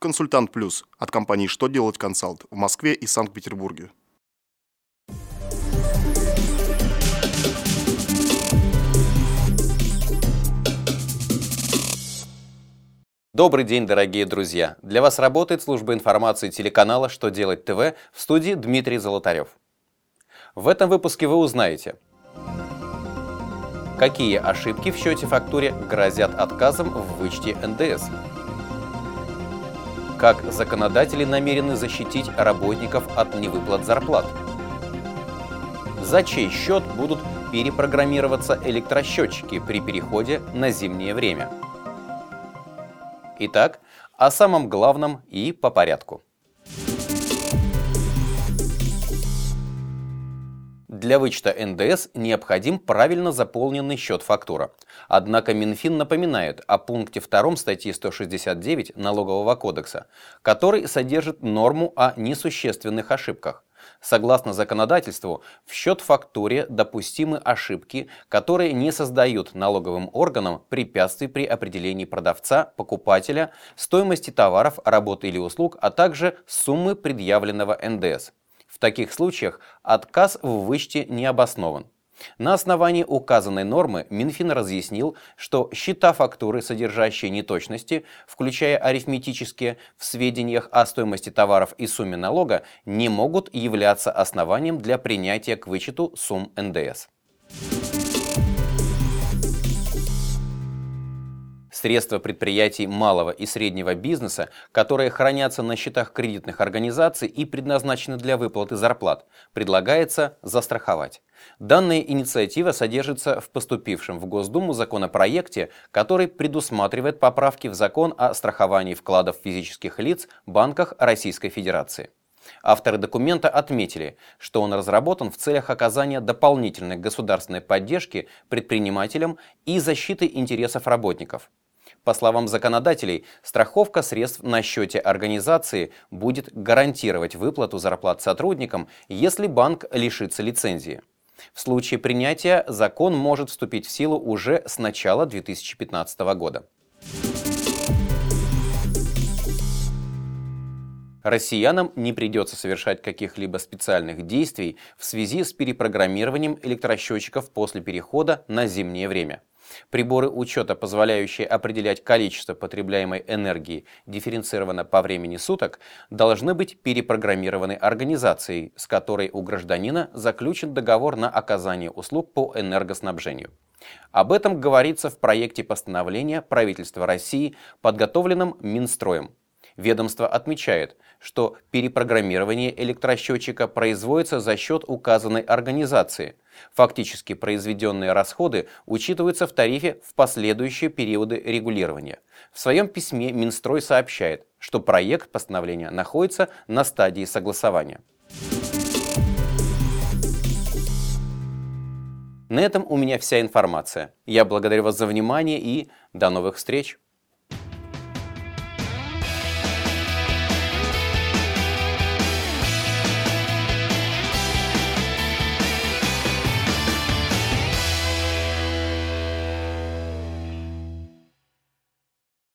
«Консультант Плюс» от компании «Что делать консалт» в Москве и Санкт-Петербурге. Добрый день, дорогие друзья! Для вас работает служба информации телеканала «Что делать ТВ» в студии Дмитрий Золотарев. В этом выпуске вы узнаете, какие ошибки в счете-фактуре грозят отказом в вычете НДС, как законодатели намерены защитить работников от невыплат зарплат, за чей счет будут перепрограммироваться электросчетчики при переходе на зимнее время – Итак, о самом главном и по порядку. Для вычета НДС необходим правильно заполненный счет фактура. Однако Минфин напоминает о пункте 2 статьи 169 Налогового кодекса, который содержит норму о несущественных ошибках. Согласно законодательству, в счет-фактуре допустимы ошибки, которые не создают налоговым органам препятствий при определении продавца, покупателя, стоимости товаров, работы или услуг, а также суммы предъявленного НДС. Таких случаях отказ в вычете не обоснован. На основании указанной нормы Минфин разъяснил, что счета фактуры, содержащие неточности, включая арифметические, в сведениях о стоимости товаров и сумме налога, не могут являться основанием для принятия к вычету сумм НДС. Средства предприятий малого и среднего бизнеса, которые хранятся на счетах кредитных организаций и предназначены для выплаты зарплат, предлагается застраховать. Данная инициатива содержится в поступившем в Госдуму законопроекте, который предусматривает поправки в закон о страховании вкладов физических лиц в банках Российской Федерации. Авторы документа отметили, что он разработан в целях оказания дополнительной государственной поддержки предпринимателям и защиты интересов работников. По словам законодателей, страховка средств на счете организации будет гарантировать выплату зарплат сотрудникам, если банк лишится лицензии. В случае принятия закон может вступить в силу уже с начала 2015 года. Россиянам не придется совершать каких-либо специальных действий в связи с перепрограммированием электросчетчиков после перехода на зимнее время. Приборы учета, позволяющие определять количество потребляемой энергии дифференцированно по времени суток, должны быть перепрограммированы организацией, с которой у гражданина заключен договор на оказание услуг по энергоснабжению. Об этом говорится в проекте постановления правительства России, подготовленном Минстроем. Ведомство отмечает, что перепрограммирование электросчетчика производится за счет указанной организации. Фактически произведенные расходы учитываются в тарифе в последующие периоды регулирования. В своем письме Минстрой сообщает, что проект постановления находится на стадии согласования. На этом у меня вся информация. Я благодарю вас за внимание и до новых встреч!